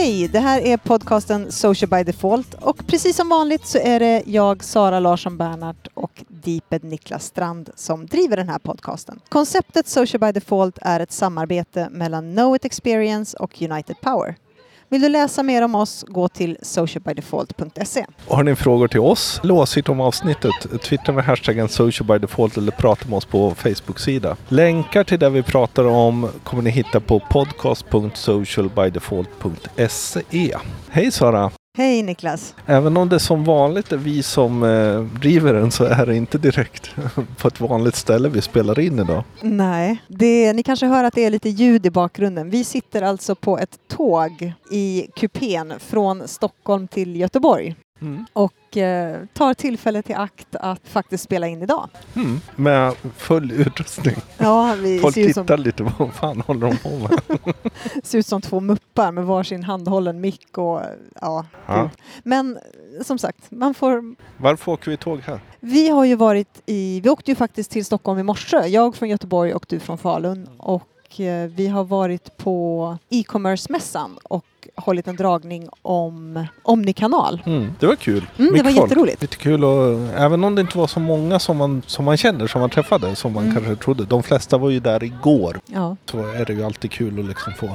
Hej! Det här är podcasten Social by Default och precis som vanligt så är det jag, Sara Larsson Bernhardt och Deeped Niklas Strand som driver den här podcasten. Konceptet Social by Default är ett samarbete mellan Know It Experience och United Power. Vill du läsa mer om oss, gå till socialbydefault.se. Har ni frågor till oss eller åsikter om avsnittet? Twittra med hashtaggen socialbydefault eller prata med oss på Facebook-sida. Länkar till det vi pratar om kommer ni hitta på podcast.socialbydefault.se. Hej Sara! Hej Niklas! Även om det som vanligt är vi som eh, driver den så är det inte direkt på ett vanligt ställe vi spelar in idag. Nej, det, ni kanske hör att det är lite ljud i bakgrunden. Vi sitter alltså på ett tåg i kupén från Stockholm till Göteborg Mm. och eh, tar tillfället i akt att faktiskt spela in idag. Mm. Med full utrustning. Ja, vi Folk ser tittar som, lite, vad fan håller de på med? ser ut som två muppar med varsin handhållen mick och ja. Ja. gud. Men som sagt, man får Varför åker vi tåg här? Vi har ju varit i, vi åkte ju faktiskt till Stockholm i morse, jag från Göteborg och du från Falun och eh, vi har varit på e-commerce-mässan och hållit en dragning om Omnikanal. Mm. Det var kul. Mm, det var folk. jätteroligt. Lite kul och även om det inte var så många som man, som man känner, som man träffade, som man Mm. kanske trodde. De flesta var ju där igår. Ja. Så är det ju alltid kul att liksom få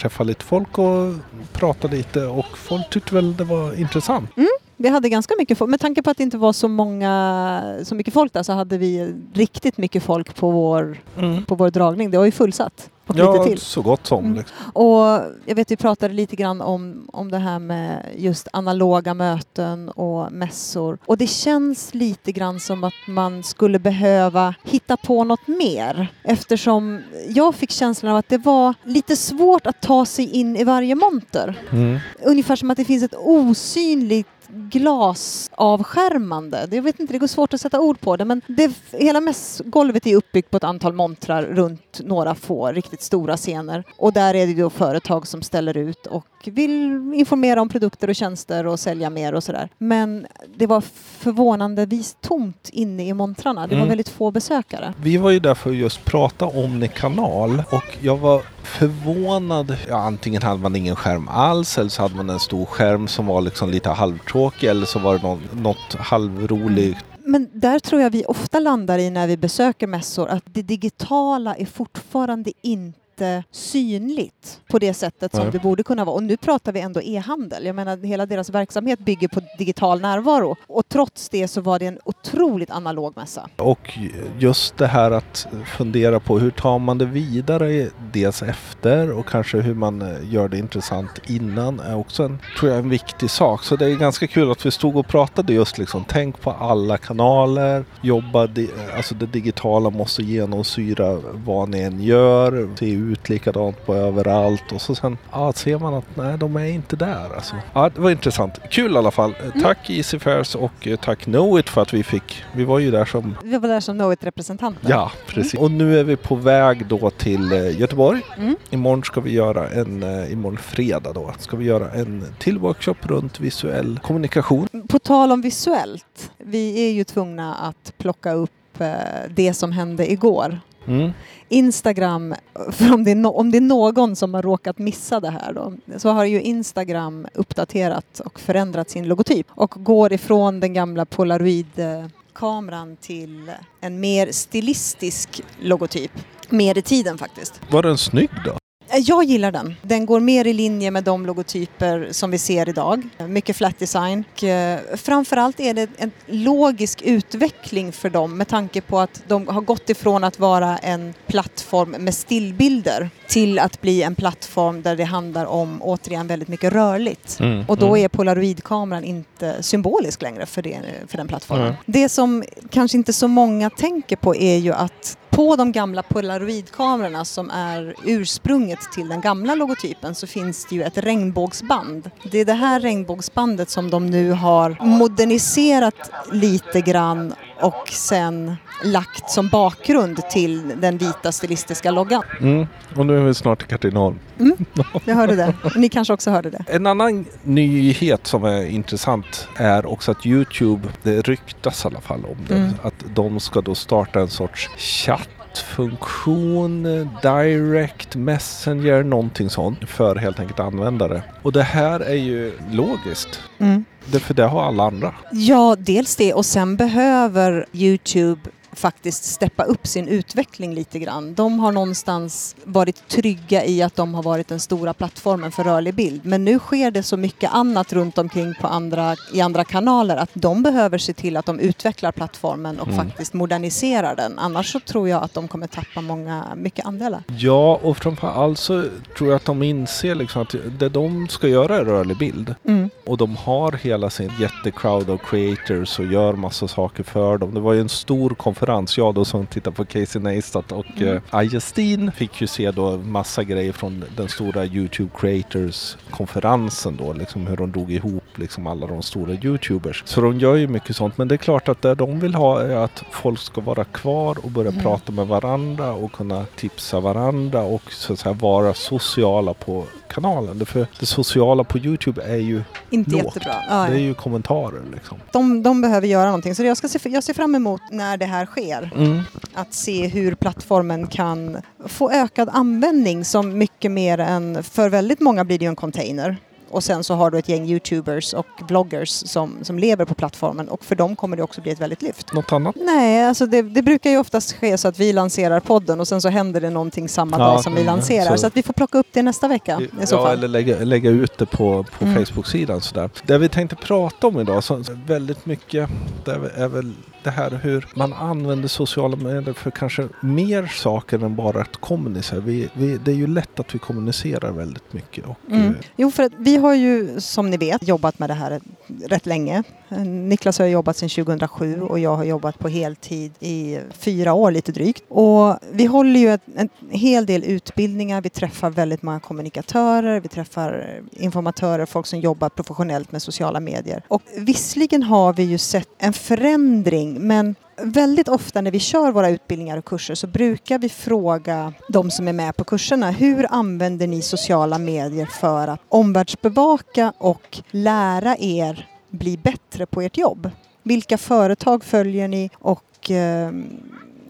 träffa lite folk och prata lite och folk tyckte väl det var intressant. Vi hade ganska mycket folk, med tanke på att det inte var så många, så mycket folk där så hade vi riktigt mycket folk på vår, på vår dragning. Det var ju fullsatt. Och lite Ja, till. så gott som. Mm. Liksom. Och jag vet vi pratade lite grann om, om det här med just analoga möten och mässor. Och det känns lite grann som att man skulle behöva hitta på något mer. Eftersom jag fick känslan av att det var lite svårt att ta sig in i varje monter. Mm. Ungefär som att det finns ett osynligt glasavskärmande. Jag vet inte, det går svårt att sätta ord på det men det, hela mässgolvet är uppbyggt på ett antal montrar runt några få riktigt stora scener. Och där är det då företag som ställer ut och vill informera om produkter och tjänster och sälja mer och sådär. Men det var förvånandevis tomt inne i montrarna. Det var Mm. väldigt få besökare. Vi var ju där för att just prata om kanal och jag var förvånad. Ja, antingen hade man ingen skärm alls eller så hade man en stor skärm som var liksom lite halvtråkig eller så var det någon, något halvroligt. Mm. Men där tror jag vi ofta landar i när vi besöker mässor att det digitala är fortfarande inte synligt på det sättet som Nej. det borde kunna vara. Och nu pratar vi ändå e-handel. Jag menar hela deras verksamhet bygger på digital närvaro. Och trots det så var det en otroligt analog mässa. Och just det här att fundera på hur tar man det vidare dels efter och kanske hur man eh, gör det intressant innan är också en, tror jag, en viktig sak. Så det är ganska kul att vi stod och pratade just liksom tänk på alla kanaler, jobba, alltså det digitala måste genomsyra vad ni än gör, se ut likadant på överallt och så sen ja, ser man att nej, de är inte där. Alltså. Ja, det var intressant. Kul i alla fall. Mm. Tack Easy Fairs och eh, tack Knowit för att vi fick, vi var ju där som Vi var där som Knowit-representanter. Ja, precis. Och nu är vi på väg då till eh, Göteborg. Mm. Imorgon ska vi göra en, eh, imorgon fredag då, ska vi göra en till workshop runt visuell kommunikation. På tal om visuellt. Vi är ju tvungna att plocka upp eh, det som hände igår. Mm. Instagram, för om det, är no, om det är någon som har råkat missa det här då, så har ju Instagram uppdaterat och förändrat sin logotyp och går ifrån den gamla polaroid-kameran till en mer stilistisk logotyp. Mer i tiden faktiskt. Var den snygg då? Eh, Jag gillar den. Den går mer i linje med de logotyper som vi ser idag. Mycket flat design. Eh, framförallt är det en logisk utveckling för dem med tanke på att de har gått ifrån att vara en plattform med stillbilder till att bli en plattform där det handlar om återigen väldigt mycket rörligt. Mm, Och då mm. är polaroidkameran inte symbolisk längre för, det, för den plattformen. Mm. Det som kanske inte så många tänker på är ju att på de gamla polaroidkamerorna som är ursprunget till den gamla logotypen så finns det ju ett regnbågsband. Det är det här regnbågsbandet som de nu har moderniserat lite grann och sen lagt som bakgrund till den vita stilistiska loggan. Mm. Och nu är vi snart i Katrineholm. Mm. Jag hörde det. Ni kanske också hörde det. En annan nyhet som är intressant är också att Youtube, det ryktas i alla fall om det, Mm. att de ska då starta en sorts chattfunktion, direct messenger, någonting sånt för helt enkelt användare. Och det här är ju logiskt. Mm. Det, för det har alla andra. Ja, dels det och sen behöver Youtube faktiskt steppa upp sin utveckling lite grann. De har någonstans varit trygga i att de har varit den stora plattformen för rörlig bild. Men nu sker det så mycket annat runt omkring på andra, i andra kanaler att de behöver se till att de utvecklar plattformen och Mm. faktiskt moderniserar den. Annars så tror jag att de kommer tappa många, mycket andelar. Ja, och framförallt så tror jag att de inser liksom att det de ska göra är rörlig bild. Mm. Och de har hela sin jättecrowd av creators och gör massa saker för dem. Det var ju en stor konferens. Jag då som tittade på Casey Neistat och Mm. Aja Steen fick ju se då massa grejer från den stora YouTube creators konferensen då. Liksom hur de drog ihop liksom alla de stora YouTubers. Så de gör ju mycket sånt. Men det är klart att det de vill ha är att folk ska vara kvar och börja Mm. prata med varandra och kunna tipsa varandra och så att säga vara sociala på kanalen. För det sociala på YouTube är ju Inte Lågt. jättebra. Ja, det är ju kommentarer liksom. de, de behöver göra någonting. Så jag, ska se, jag ser fram emot när det här sker. Mm. att se hur plattformen kan få ökad användning som mycket mer än, för väldigt många blir det ju en container. Och sen så har du ett gäng YouTubers och vloggers som, som lever på plattformen och för dem kommer det också bli ett väldigt lyft. Något annat? Nej, alltså det, det brukar ju oftast ske så att vi lanserar podden och sen så händer det någonting samma Ja, dag som vi mm, lanserar. så- Så, att vi får plocka upp det nästa vecka i så ja, fall. eller lägga, lägga ut det på, på Mm. Facebook-sidan sådär. Det vi tänkte prata om idag, så väldigt mycket, det är väl det här hur man använder sociala medier för kanske mer saker än bara att kommunicera. Vi, vi, det är ju lätt att vi kommunicerar väldigt mycket. Och, Mm. eh, Jo, för att vi har ju som ni vet jobbat med det här rätt länge. Eh, Niklas har jobbat sedan 2007 och jag har jobbat på heltid i fyra år lite drygt. Och vi håller ju ett, en hel del utbildningar, vi träffar väldigt många kommunikatörer, vi träffar informatörer, folk som jobbar professionellt med sociala medier. Och visserligen har vi ju sett en förändring men Väldigt ofta när vi kör våra utbildningar och kurser så brukar vi fråga de som är med på kurserna hur använder ni sociala medier för att omvärldsbevaka och lära er bli bättre på ert jobb? Vilka företag följer ni och eh,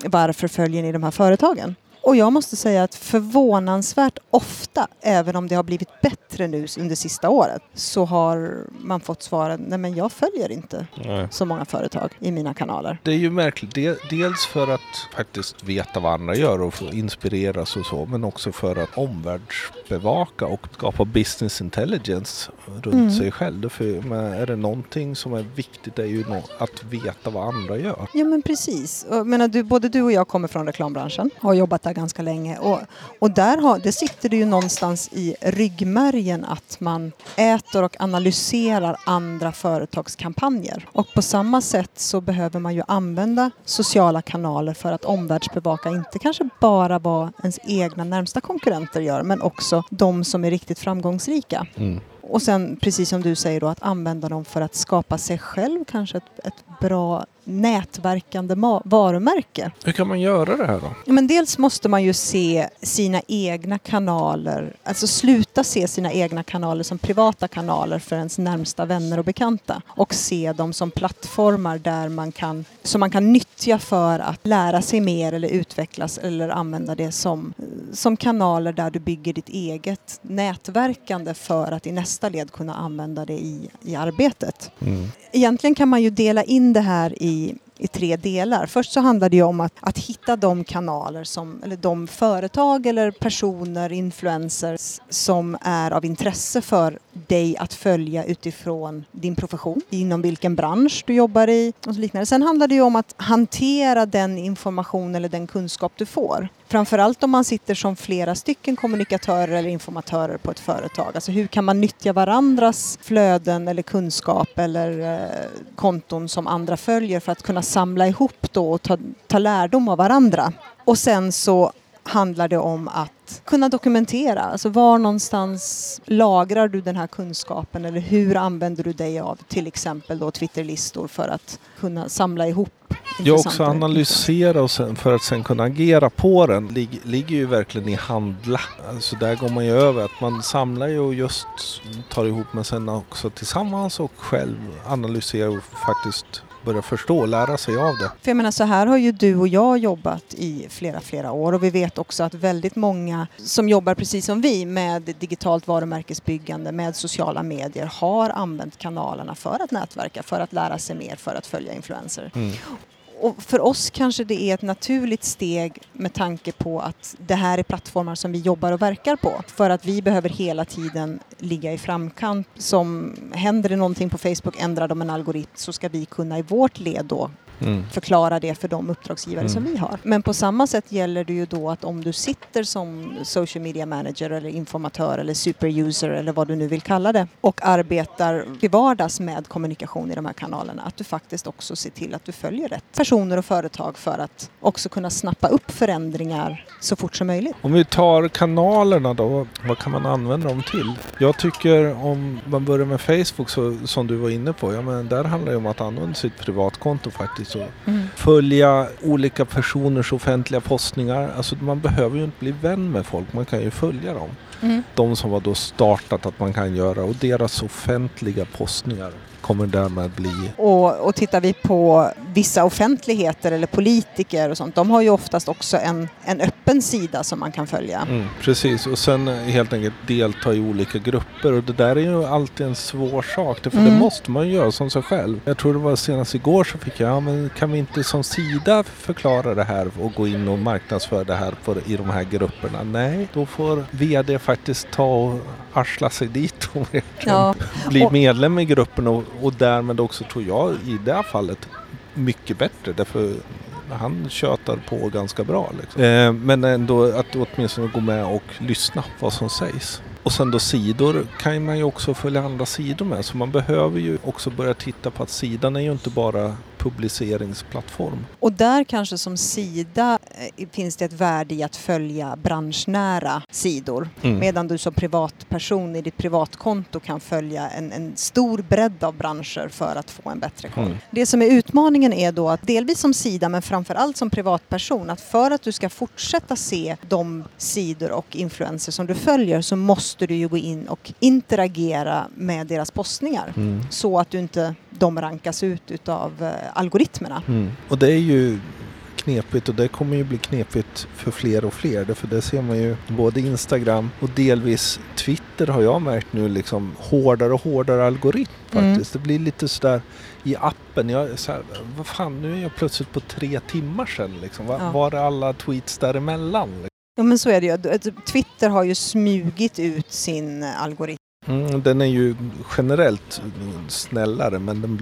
varför följer ni de här företagen? Och jag måste säga att förvånansvärt ofta, även om det har blivit bättre nu under sista året, så har man fått svaren, nej men jag följer inte nej. så många företag i mina kanaler. Det är ju märkligt. De- Dels för att faktiskt veta vad andra gör och få inspireras och så. Men också för att omvärldsbevaka och skapa business intelligence runt Mm. sig själv. För är det någonting som är viktigt är ju att veta vad andra gör. Ja men precis. Jag menar, du, både du och jag kommer från reklambranschen har jobbat där ganska länge. Och, och där, har, det sitter det ju någonstans i ryggmärgen att man äter och analyserar andra företags kampanjer. Och på samma sätt så behöver man ju använda sociala kanaler för att omvärldsbevaka inte kanske bara vad ens egna närmsta konkurrenter gör men också de som är riktigt framgångsrika. Mm. Och sen precis som du säger då att använda dem för att skapa sig själv kanske ett, ett bra nätverkande varumärke. Hur kan man göra det här då? Ja, Men dels måste man ju se sina egna kanaler, alltså sluta se sina egna kanaler som privata kanaler för ens närmsta vänner och bekanta och se dem som plattformar där man kan, som man kan nyttja för att lära sig mer eller utvecklas eller använda det som, som kanaler där du bygger ditt eget nätverkande för att i nästa led kunna använda det i, i arbetet. Mm. Egentligen kan man ju dela in det här i, i tre delar. Först så handlar det ju om att, att hitta de kanaler som, eller de företag eller personer, influencers som är av intresse för dig att följa utifrån din profession, inom vilken bransch du jobbar i och så liknande. Sen handlar det ju om att hantera den information eller den kunskap du får. Framförallt om man sitter som flera stycken kommunikatörer eller informatörer på ett företag. Alltså hur kan man nyttja varandras flöden eller kunskap eller eh, konton som andra följer för att kunna samla ihop då och ta, ta lärdom av varandra. Och sen så handlar det om att kunna dokumentera. Alltså var någonstans lagrar du den här kunskapen eller hur använder du dig av till exempel då Twitterlistor för att kunna samla ihop Ja, också analysera och sen, för att sen kunna agera på den lig, ligger ju verkligen i handla. Alltså där går man ju över att man samlar ju och just tar ihop men sen också tillsammans och själv analyserar och faktiskt börja förstå och lära sig av det. För jag menar så här har ju du och jag jobbat i flera, flera år och vi vet också att väldigt många som jobbar precis som vi med digitalt varumärkesbyggande, med sociala medier har använt kanalerna för att nätverka, för att lära sig mer, för att följa influenser. Mm och för oss kanske det är ett naturligt steg med tanke på att det här är plattformar som vi jobbar och verkar på. För att vi behöver hela tiden ligga i framkant. Som händer det någonting på Facebook, ändrar de en algoritm så ska vi kunna i vårt led då mm. förklara det för de uppdragsgivare mm. som vi har. Men på samma sätt gäller det ju då att om du sitter som social media manager eller informatör eller superuser eller vad du nu vill kalla det och arbetar till vardags med kommunikation i de här kanalerna att du faktiskt också ser till att du följer rätt personer och företag för att också kunna snappa upp förändringar så fort som möjligt. Om vi tar kanalerna då, vad kan man använda dem till? Jag tycker om man börjar med Facebook så, som du var inne på, ja men där handlar det om att använda sitt privatkonto faktiskt faktiskt. Och mm. Följa olika personers offentliga postningar. Alltså man behöver ju inte bli vän med folk, man kan ju följa dem. Mm. De som har då startat att man kan göra och deras offentliga postningar kommer därmed bli... Och, och tittar vi på vissa offentligheter eller politiker och sånt, de har ju oftast också en, en öppen sida som man kan följa. Mm, precis, och sen helt enkelt delta i olika grupper och det där är ju alltid en svår sak, för mm. det måste man ju göra som sig själv. Jag tror det var senast igår så fick jag, ja men kan vi inte som sida förklara det här och gå in och marknadsföra det här på, i de här grupperna? Nej, då får VD faktiskt ta och arsla sig dit och ja. bli medlem i gruppen och, och därmed också tror jag i det här fallet mycket bättre därför han tjötar på ganska bra. Liksom. Eh, men ändå att åtminstone gå med och lyssna vad som sägs. Och sen då sidor kan man ju också följa andra sidor med så man behöver ju också börja titta på att sidan är ju inte bara publiceringsplattform. Och där kanske som sida eh, finns det ett värde i att följa branschnära sidor. Mm. Medan du som privatperson i ditt privatkonto kan följa en, en stor bredd av branscher för att få en bättre koll. Mm. Det som är utmaningen är då att delvis som sida men framförallt som privatperson att för att du ska fortsätta se de sidor och influenser som du följer så måste du ju gå in och interagera med deras postningar mm. så att du inte de rankas ut utav eh, algoritmerna. Mm. Och det är ju knepigt och det kommer ju bli knepigt för fler och fler. Därför det ser man ju både Instagram och delvis Twitter har jag märkt nu liksom hårdare och hårdare algoritm mm. faktiskt. Mm. Det blir lite sådär i appen. Jag så här, vad fan nu är jag plötsligt på tre timmar sedan liksom. Var, ja. var är alla tweets däremellan? Ja men så är det ju. Twitter har ju smugit ut sin algoritm Mm, den är ju generellt snällare men den,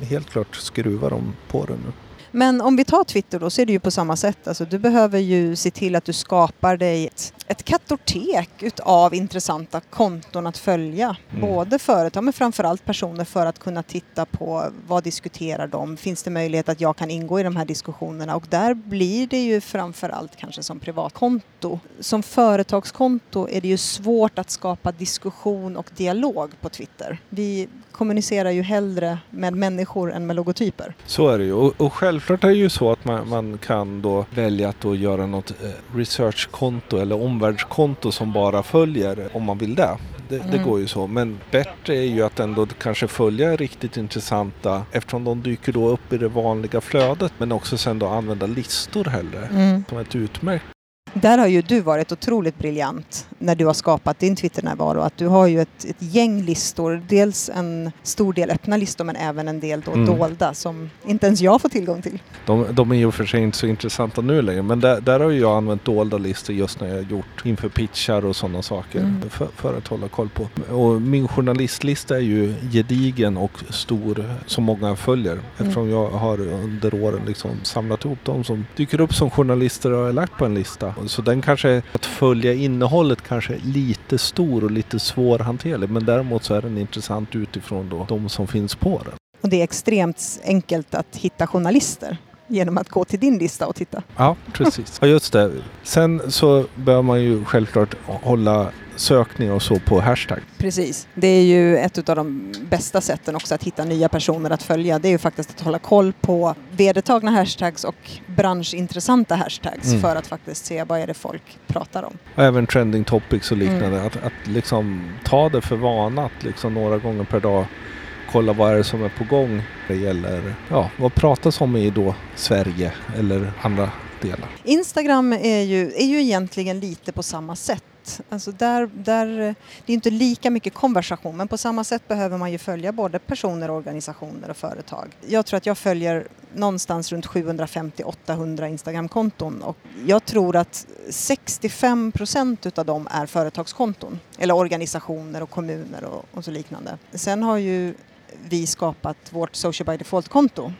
helt klart skruvar de på den nu. Men om vi tar Twitter då så är det ju på samma sätt. Alltså, du behöver ju se till att du skapar dig ett, kartotek utav intressanta konton att följa. Mm. Både företag men framförallt personer för att kunna titta på vad diskuterar de? Finns det möjlighet att jag kan ingå i de här diskussionerna? Och där blir det ju framförallt kanske som privatkonto. Som företagskonto är det ju svårt att skapa diskussion och dialog på Twitter. Vi kommunicerar ju hellre med människor än med logotyper. Så är det ju och, och självklart är det ju så att man, man kan då välja att då göra något eh, researchkonto eller omvärldskonto som bara följer om man vill det. Det, mm. det, går ju så. Men bättre är ju att ändå kanske följa riktigt intressanta eftersom de dyker då upp i det vanliga flödet men också sen då använda listor hellre mm. som ett utmärkt där har ju du varit otroligt briljant när du har skapat din Twitter-närvaro. Att du har ju ett, ett, gäng listor, dels en stor del öppna listor men även en del då mm. dolda som inte ens jag får tillgång till. De, de är ju för sig inte så intressanta nu längre men där, där har ju jag använt dolda listor just när jag har gjort inför pitchar och sådana saker mm. för, för, att hålla koll på. Och min journalistlista är ju gedigen och stor som många följer mm. eftersom jag har under åren liksom samlat ihop de som dyker upp som journalister och har lagt på en lista så den kanske, att följa innehållet kanske är lite stor och lite svårhanterlig men däremot så är den intressant utifrån då de som finns på den. Och det är extremt enkelt att hitta journalister genom att gå till din lista och titta. Ja, precis. Ja, just det. Sen så bör man ju självklart hålla sökning och så på hashtag. Precis. Det är ju ett av de bästa sätten också att hitta nya personer att följa. Det är ju faktiskt att hålla koll på vedertagna hashtags och branschintressanta hashtags Mm. för att faktiskt se vad är det folk pratar om. Och även trending topics och liknande. Mm. Att, att liksom ta det för vana att liksom några gånger per dag kolla vad är det som är på gång. Det gäller, ja, vad pratas om i då Sverige eller andra delar. Instagram är ju, är ju egentligen lite på samma sätt. Alltså där, där, det är inte lika mycket konversation men på samma sätt behöver man ju följa både personer, organisationer och företag. Jag tror att jag följer någonstans runt 750-800 Instagramkonton och jag tror att 65 procent utav dem är företagskonton eller organisationer och kommuner och, och så liknande. Sen har ju vi skapat vårt Social by Default-konto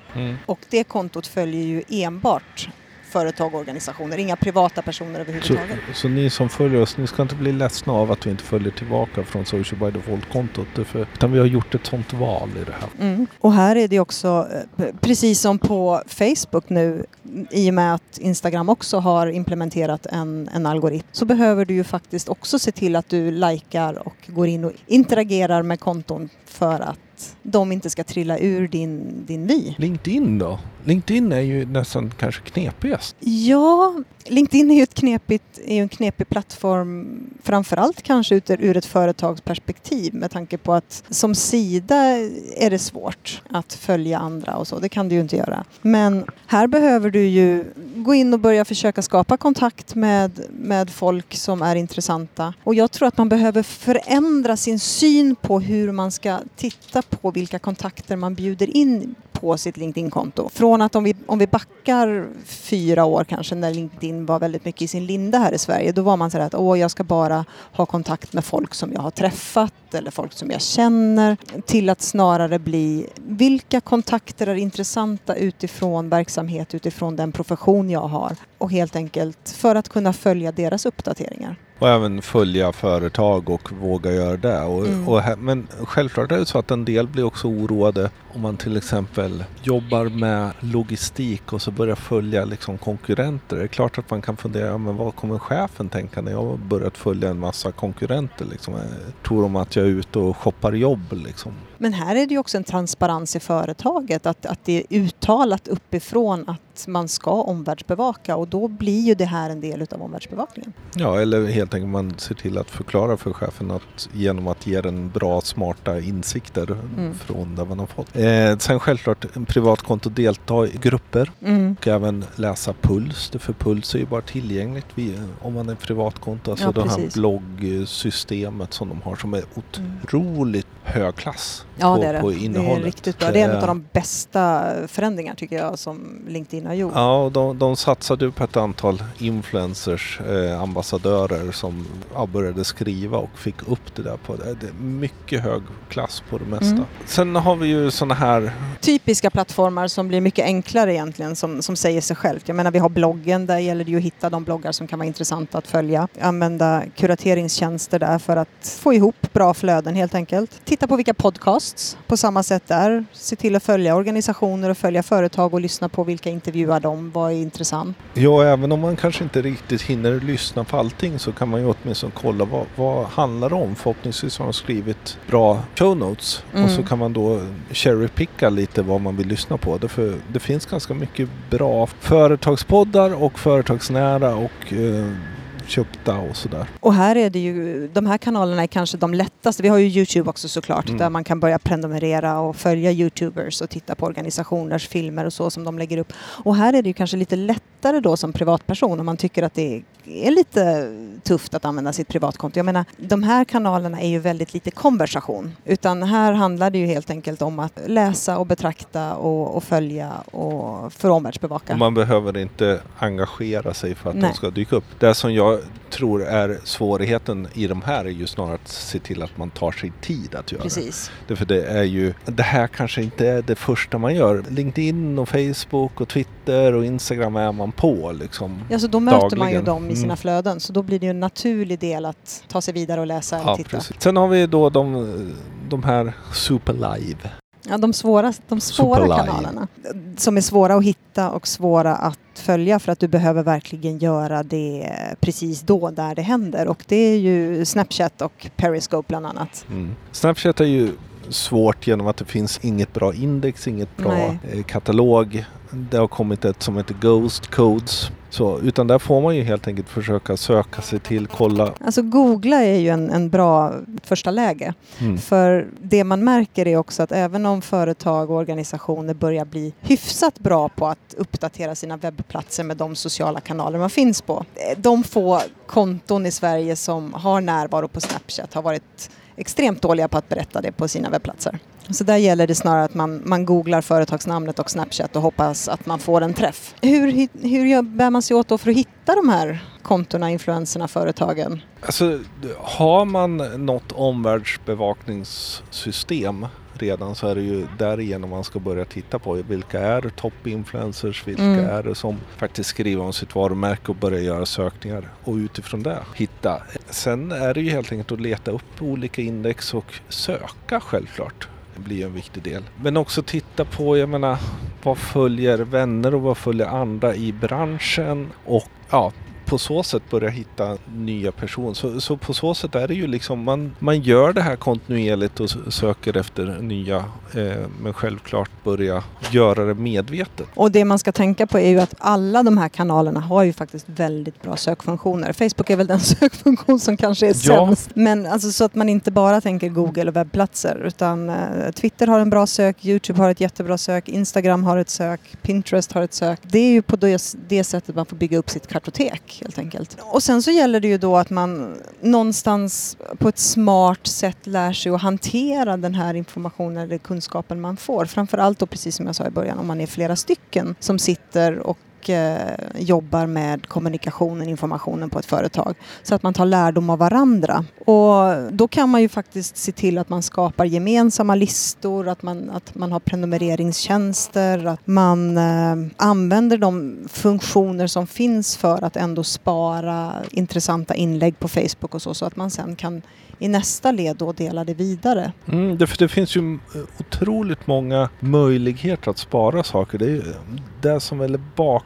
och det kontot följer ju enbart företag och organisationer, inga privata personer Så, överhuvudtaget. så ni som följer oss, ni ska inte bli ledsna av att vi inte följer tillbaka från Social by Default-kontot. Utan vi har gjort ett sånt val i det här. Mm. Och här är det också, eh, precis som på Facebook nu, i och med att Instagram också har implementerat en, en algoritm, så behöver du ju faktiskt också se till att du likar och går in och interagerar med konton för att de inte ska trilla ur din, din vy. LinkedIn då? LinkedIn är ju nästan kanske knepigast. Ja, LinkedIn är ju, ett knepigt, är ju en knepig plattform framförallt kanske ur, ett företagsperspektiv med tanke på att som sida är det svårt att följa andra och så, det kan du ju inte göra. Men här behöver du ju gå in och börja försöka skapa kontakt med, med folk som är intressanta. Och jag tror att man behöver förändra sin syn på hur man ska titta på vilka kontakter man bjuder in på sitt LinkedIn-konto. Från att om vi, om vi backar fyra år kanske när LinkedIn var väldigt mycket i sin linda här i Sverige, då var man så här att åh, jag ska bara ha kontakt med folk som jag har träffat eller folk som jag känner. Till att snarare bli vilka kontakter är intressanta utifrån verksamhet, utifrån den profession jag har och helt enkelt för att kunna följa deras uppdateringar. Och även följa företag och våga göra det. Och, Mm. och, men självklart är det så att en del blir också oroade om man till exempel jobbar med logistik och så börjar följa liksom konkurrenter. Det är klart att man kan fundera, men vad kommer chefen tänka när jag har börjat följa en massa konkurrenter? Liksom? Eh, Tror de att jag ut ute och shoppar jobb? Liksom? Men här är det ju också en transparens i företaget, att, att det är uttalat uppifrån att man ska omvärldsbevaka och då blir ju det här en del utav omvärldsbevakningen. Ja, eller helt enkelt man ser till att förklara för chefen att genom att ge den bra, smarta insikter Mm. från det man har fått. Eh, sen självklart en privatkonto delta i grupper Mm. och även läsa Puls. För Puls är ju bara tillgängligt vid, om man är privatkonto. Alltså Ja, det här bloggsystemet som de har som är otroligt hög klass Ja, på, det är det. på Det är innehållet. riktigt bra. Det är en Eh, av de bästa förändringar tycker jag som LinkedIn har gjort. Ja, de, de satsade på ett antal influencers, eh, ambassadörer som ja, började skriva och fick upp det där på det. det är mycket hög klass på det mesta. Mm. Sen har vi ju sådana här, Typiska plattformar som blir mycket enklare egentligen som, som säger sig självt. Jag menar vi har bloggen, där gäller det ju att hitta de bloggar som kan vara intressanta att följa. Använda kurateringstjänster där för att få ihop bra flöden helt enkelt. Titta på vilka podcasts på samma sätt där. Se till att följa organisationer och följa företag och lyssna på vilka intervjuar de, vad är intressant. ja även om man kanske inte riktigt hinner lyssna på allting så kan man ju åtminstone kolla vad, vad handlar det om. Förhoppningsvis har de skrivit bra show notes Mm. och så kan man då cherrypicka lite vad man vill lyssna på. Därför det finns ganska mycket bra företagspoddar och företagsnära och eh, köpta och sådär. Och här är det ju, de här kanalerna är kanske de lättaste. Vi har ju Youtube också såklart Mm. där man kan börja prenumerera och följa Youtubers och titta på organisationers filmer och så som de lägger upp. Och här är det ju kanske lite lättare då som privatperson om man tycker att det är lite tufft att använda sitt privatkonto. Jag menar, de här kanalerna är ju väldigt lite konversation utan här handlar det ju helt enkelt om att läsa och betrakta och, och följa och för omvärldsbevaka. Och man behöver inte engagera sig för att Nej. de ska dyka upp. Det som jag tror är svårigheten i de här är ju snarare att se till att man tar sig tid att göra Precis. det. För det är ju, det här kanske inte är det första man gör. LinkedIn och Facebook och Twitter och Instagram är man på liksom. Ja, så då möter man ju dagligen. dem i sina Mm. flöden så då blir det ju en naturlig del att ta sig vidare och läsa Ja, titta. precis. Sen har vi då de, de här Super Live. Ja, de svåra, de svåra kanalerna. Som är svåra att hitta och svåra att följa för att du behöver verkligen göra det precis då där det händer. Och det är ju Snapchat och Periscope bland annat. Mm. Snapchat är ju svårt genom att det finns inget bra index, inget bra Nej. eh, katalog. Det har kommit ett som heter Ghost Codes. Så, utan där får man ju helt enkelt försöka söka sig till, kolla. Alltså googla är ju en, en bra första läge. Mm. För det man märker är också att även om företag och organisationer börjar bli hyfsat bra på att uppdatera sina webbplatser med de sociala kanaler man finns på. eh, De få konton i Sverige som har närvaro på Snapchat har varit extremt dåliga på att berätta det på sina webbplatser. Så där gäller det snarare att man, man googlar företagsnamnet och Snapchat och hoppas att man får en träff. Hur, hur bär man sig åt då för att hitta de här kontona, influenserna, företagen? Alltså, har man något omvärldsbevakningssystem redan så är det ju därigenom man ska börja titta på vilka är toppinfluencers, vilka Mm. är det som faktiskt skriver om sitt varumärke och börjar göra sökningar och utifrån det hitta. Sen är det ju helt enkelt att leta upp olika index och söka självklart. Det blir en viktig del. Men också titta på, jag menar, vad följer vänner och vad följer andra i branschen och ja, på så sätt börja hitta nya personer. Så, så på så sätt är det ju liksom, man, man gör det här kontinuerligt och söker efter nya, eh, men självklart börja göra det medvetet. Och det man ska tänka på är ju att alla de här kanalerna har ju faktiskt väldigt bra sökfunktioner. Facebook är väl den sökfunktion som kanske är Ja. sämst. Men alltså så att man inte bara tänker Google och webbplatser utan eh, Twitter har en bra sök, Youtube har ett jättebra sök, Instagram har ett sök, Pinterest har ett sök. Det är ju på det, det sättet man får bygga upp sitt kartotek helt enkelt. Och sen så gäller det ju då att man någonstans på ett smart sätt lär sig att hantera den här informationen eller kunskapen man får. Framförallt då precis som jag sa i början om man är flera stycken som sitter och eh, jobbar med kommunikationen, informationen på ett företag. Så att man tar lärdom av varandra. Och då kan man ju faktiskt se till att man skapar gemensamma listor, att man, att man har prenumereringstjänster, att man eh, använder de funktioner som finns för att ändå spara intressanta inlägg på Facebook och så, så att man sen kan i nästa led då dela det vidare. Mm, det, för det finns ju eh, otroligt många möjligheter att spara saker. Det är ju eh, det som väl är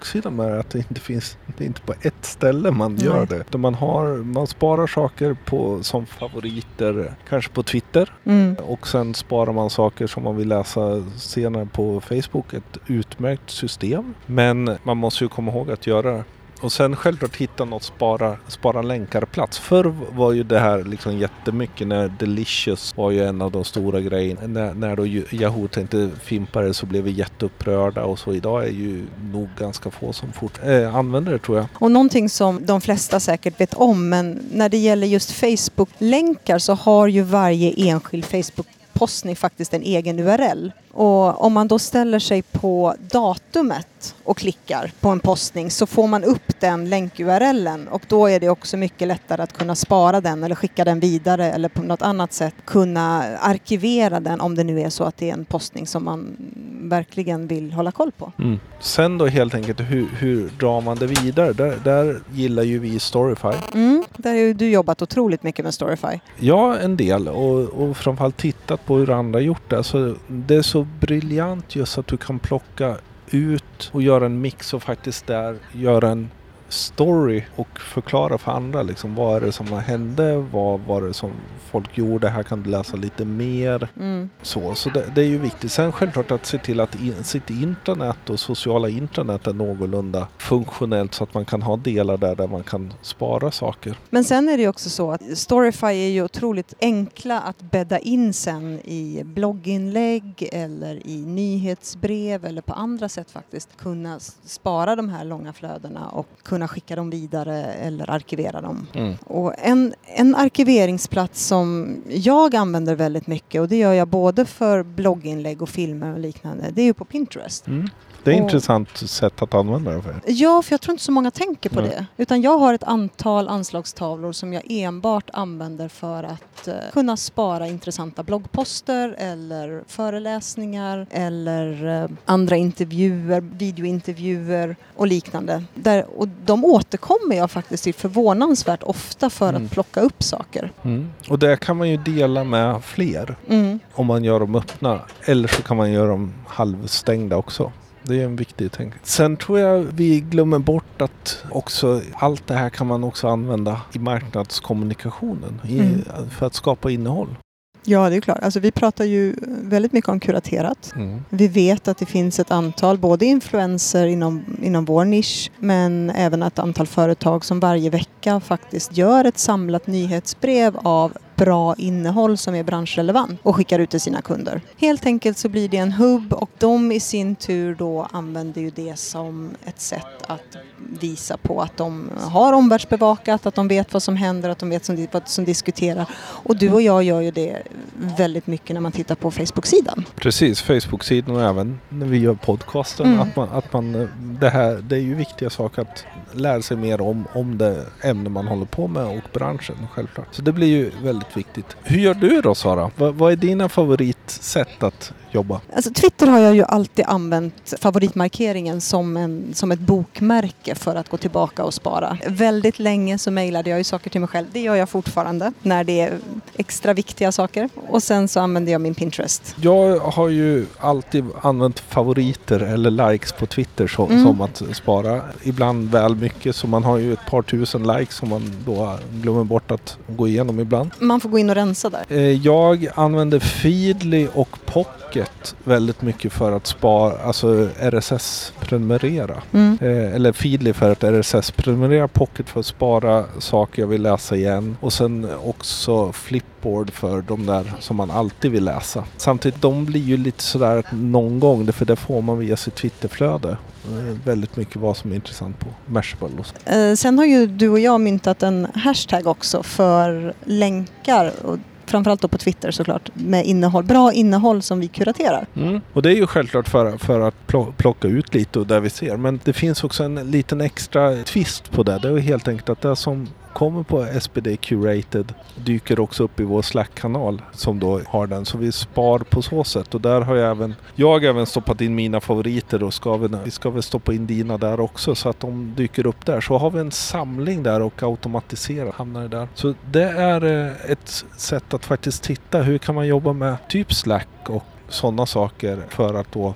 baksidan med det, att det inte finns, det är inte på ett ställe man Nej. gör det. Utan Man, har, man sparar saker på, som favoriter, kanske på Twitter. Mm. Och sen sparar man saker som man vill läsa senare på Facebook. Ett utmärkt system. Men man måste ju komma ihåg att göra. Och sen självklart hitta något spara, spara länkar-plats. Förr var ju det här liksom jättemycket när Delicious var ju en av de stora grejerna. När, när då Yahoo tänkte fimpa det så blev vi jätteupprörda och så. Idag är ju nog ganska få som fort, äh, använder det tror jag. Och någonting som de flesta säkert vet om, men när det gäller just Facebook-länkar så har ju varje enskild Facebook-postning faktiskt en egen URL. Och om man då ställer sig på datumet och klickar på en postning så får man upp den länk-URLen och då är det också mycket lättare att kunna spara den eller skicka den vidare eller på något annat sätt kunna arkivera den om det nu är så att det är en postning som man verkligen vill hålla koll på. Sen då helt enkelt hur, hur drar man det vidare? Där, där gillar ju vi Storyfy. Mm, där har ju du jobbat otroligt mycket med Storyfy. Ja, en del och, och framförallt tittat på hur andra gjort det. Alltså, det är så briljant just att du kan plocka ut och göra en mix och faktiskt där göra en story och förklara för andra liksom vad är det som hände, vad var det som folk gjorde, här kan du läsa lite mer. Mm. Så, så det, det är ju viktigt. Sen självklart att se till att in, sitt intranät och sociala intranät är någorlunda funktionellt så att man kan ha delar där, där man kan spara saker. Men sen är det ju också så att Storyfy är ju otroligt enkla att bädda in sen i blogginlägg eller i nyhetsbrev eller på andra sätt faktiskt kunna spara de här långa flödena och kunna skicka dem vidare eller arkivera dem. Och en, en arkiveringsplats som jag använder väldigt mycket och det gör jag både för blogginlägg och filmer och liknande, det är ju på Pinterest. Mm. Det är ett intressant sätt att använda det för. Ja, för jag tror inte så många tänker på Nej. det. Utan jag har ett antal anslagstavlor som jag enbart använder för att eh, kunna spara intressanta bloggposter eller föreläsningar eller eh, andra intervjuer, videointervjuer och liknande. Där, och de återkommer jag faktiskt till förvånansvärt ofta för Mm. att plocka upp saker. Mm. Och det kan man ju dela med fler Mm. om man gör dem öppna. Eller så kan man göra dem halvstängda också. Det är en viktig tänk. Sen tror jag vi glömmer bort att också allt det här kan man också använda i marknadskommunikationen i, Mm. för att skapa innehåll. Ja, det är klart. Alltså, vi pratar ju väldigt mycket om kuraterat. Mm. Vi vet att det finns ett antal, både influenser inom, inom vår nisch, men även ett antal företag som varje vecka faktiskt gör ett samlat nyhetsbrev av bra innehåll som är branschrelevant och skickar ut till sina kunder. Helt enkelt så blir det en hubb och de i sin tur då använder ju det som ett sätt att visa på att de har omvärldsbevakat, att de vet vad som händer, att de vet som, vad som diskuterar. Och du och jag gör ju det väldigt mycket när man tittar på Facebook-sidan. Precis, Facebook-sidan och även när vi gör podcasten. Mm. Att man, att man, det, här, det är ju viktiga saker att lära sig mer om, om det ämne man håller på med och branschen självklart. Så det blir ju väldigt viktigt. Hur gör du då Sara? Vad, vad är dina favoritsätt att jobba? Alltså, Twitter har jag ju alltid använt favoritmarkeringen som, en, som ett bokmärke för att gå tillbaka och spara. Väldigt länge så mejlade jag ju saker till mig själv. Det gör jag fortfarande när det är extra viktiga saker. Och sen så använder jag min Pinterest. Jag har ju alltid använt favoriter eller likes på Twitter som, Mm. som att spara. Ibland väl mycket så man har ju ett par tusen likes som man då glömmer bort att gå igenom ibland. Man får gå in och rensa där. Eh, Jag använder Feedly och Pocket väldigt mycket för att spara, alltså RSS-prenumerera. Mm. Eh, eller Feedly för att RSS-prenumerera, Pocket för att spara saker jag vill läsa igen och sen också Flipboard för de där som man alltid vill läsa. Samtidigt, de blir ju lite sådär att någon gång, för det får man via sitt Twitterflöde. Eh, Väldigt mycket vad som är intressant på Mashable och så. Eh, sen har ju du och jag myntat en hashtag också för länkar. Och framförallt då på Twitter såklart. Med innehåll, bra innehåll som vi kuraterar. Mm. Och det är ju självklart för, för att plocka ut lite och där vi ser. Men det finns också en liten extra twist på det. Det är helt enkelt att det som kommer på SPD Curated dyker också upp i vår Slack-kanal som då har den. Så vi spar på så sätt. Och där har jag även, jag har även stoppat in mina favoriter och ska vi, vi ska väl stoppa in dina där också så att de dyker upp där. Så har vi en samling där och automatiserar hamnar det där. Så det är eh, ett sätt att faktiskt titta hur kan man jobba med typ Slack och sådana saker för att då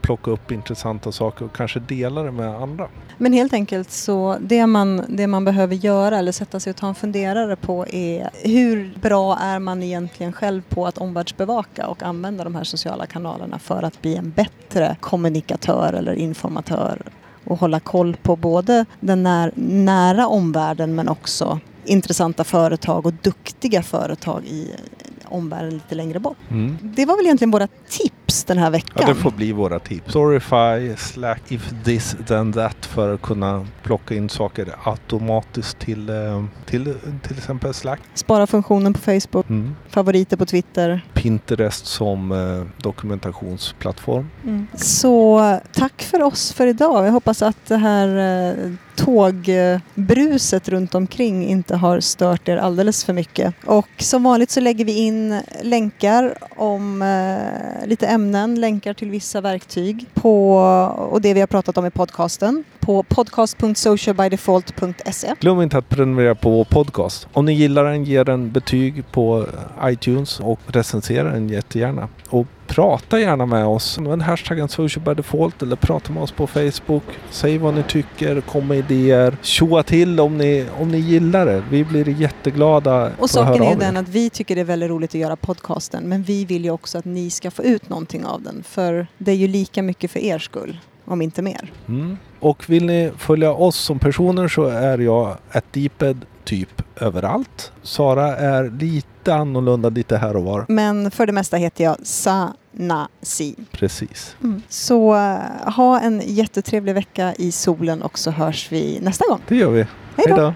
plocka upp intressanta saker och kanske dela det med andra. Men helt enkelt så det man, det man behöver göra eller sätta sig och ta en funderare på är hur bra är man egentligen själv på att omvärldsbevaka och använda de här sociala kanalerna för att bli en bättre kommunikatör eller informatör och hålla koll på både den när, nära omvärlden men också intressanta företag och duktiga företag i omvärlden lite längre bort. Det var väl egentligen våra tips den här veckan. Ja, det får bli våra tips. Storify, Slack, if this then that för att kunna plocka in saker automatiskt till eh, till, till exempel Slack. Spara funktionen på Facebook, Mm. favoriter på Twitter. Pinterest som eh, dokumentationsplattform. Så tack för oss för idag. Jag hoppas att det här eh, tågbruset runt omkring inte har stört er alldeles för mycket. Och som vanligt så lägger vi in länkar om eh, lite ämnen, länkar till vissa verktyg på, och det vi har pratat om i podcasten på podcast.socialbydefault.se. Glöm inte att prenumerera på vår podcast. Om ni gillar den, ge den betyg på iTunes och recensera den jättegärna. Och prata gärna med oss. Använd hashtaggen social by default eller prata med oss på Facebook. Säg vad ni tycker, kom med idéer. Tjoa till om ni, om ni gillar det. Vi blir jätteglada Och saken är ju den att vi tycker det är väldigt roligt att göra podcasten men vi vill ju också att ni ska få ut någonting av den för det är ju lika mycket för er skull, om inte mer. Mm. Och vill ni följa oss som personer så är jag ett deeped typ överallt. Sara är lite annorlunda lite här och var. Men för det mesta heter jag Sanasi. Precis. Så eh, ha en jättetrevlig vecka i solen och så hörs vi nästa gång. Det gör vi. Hej då!